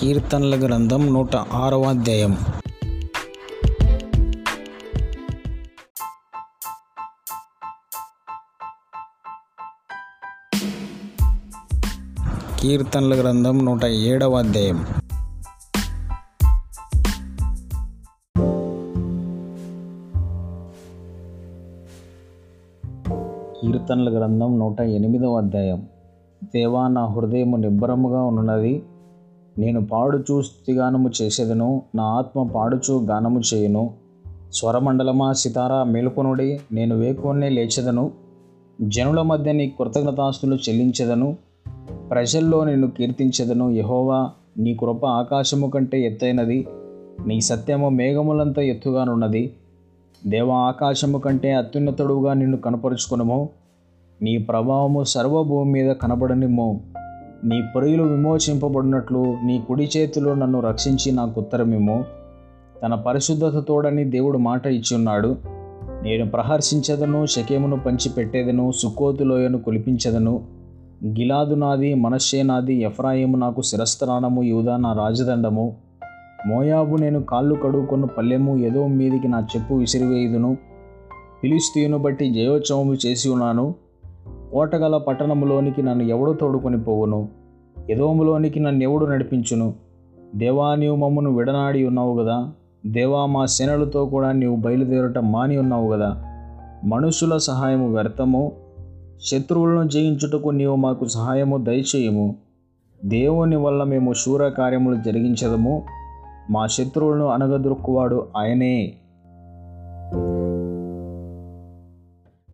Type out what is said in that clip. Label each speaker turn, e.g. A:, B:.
A: కీర్తనల గ్రంథం నూట ఆరవ అధ్యాయం. కీర్తనల గ్రంథం నూట ఏడవ అధ్యాయం. కీర్తనల గ్రంథం నూట ఎనిమిదవ అధ్యాయం. దేవా నా హృదయము నిబ్బరముగా ఉన్నది. నేను పాడుచూ స్థుతిగానము చేసేదను నా ఆత్మ పాడుచూ గానము చేయును. స్వరమండలమా సితారా మేలుకొనుడి నేను వేకువన్నే లేచెదను. జనుల మధ్య నీ కృతజ్ఞతాస్తులు చెల్లించెదను. ప్రజల్లో నిన్ను కీర్తించెదను యహోవా నీ కృప ఆకాశము కంటే ఎత్తైనది. నీ సత్యము మేఘములంత ఎత్తుగానున్నది. దేవ ఆకాశము కంటే అత్యున్నతుడుగా నిన్ను కనపరుచుకునము. నీ ప్రభావము సర్వభూమి మీద కనబడనిమ్ము. నీ పొరుగులు విమోచింపబడినట్లు నీ కుడి చేతిలో నన్ను రక్షించి నాకు ఉత్తరమేమో తన పరిశుద్ధత తోడని దేవుడు మాట ఇచ్చున్నాడు. నేను ప్రహర్షించదను శకేమును పంచిపెట్టేదను సుక్కోతులోయను కులిపించదను. గిలాదు నాది మనశ్శే నాది ఎఫ్రాయిము నాకు శిరస్త్రాణము యూదా నా రాజదండము. మోయాబు నేను కాళ్ళు కడుక్కొన్న పల్లెము ఏదో మీదికి నా చెప్పు విసిరివేయుదును. పిలిస్తీయును బట్టి జయోత్సవము చేసి ఉన్నాను. కోటగల పట్టణములోనికి నన్ను ఎవడు తోడుకొని పోవును? ఎదోములోనికి నన్ను ఎవడు నడిపించును? దేవా నీవు మమ్మను విడనాడి ఉన్నావు కదా దేవా మా సేనలతో కూడా నీవు బయలుదేరటం మాని ఉన్నావు కదా మనుషుల సహాయము వ్యర్థము? శత్రువులను జయించుటకు నీవు మాకు సహాయము దయచేయము. దేవుని వల్ల మేము శూర కార్యములు జరిగించదము. మా శత్రువులను అనగదొరుక్కువాడు ఆయనే.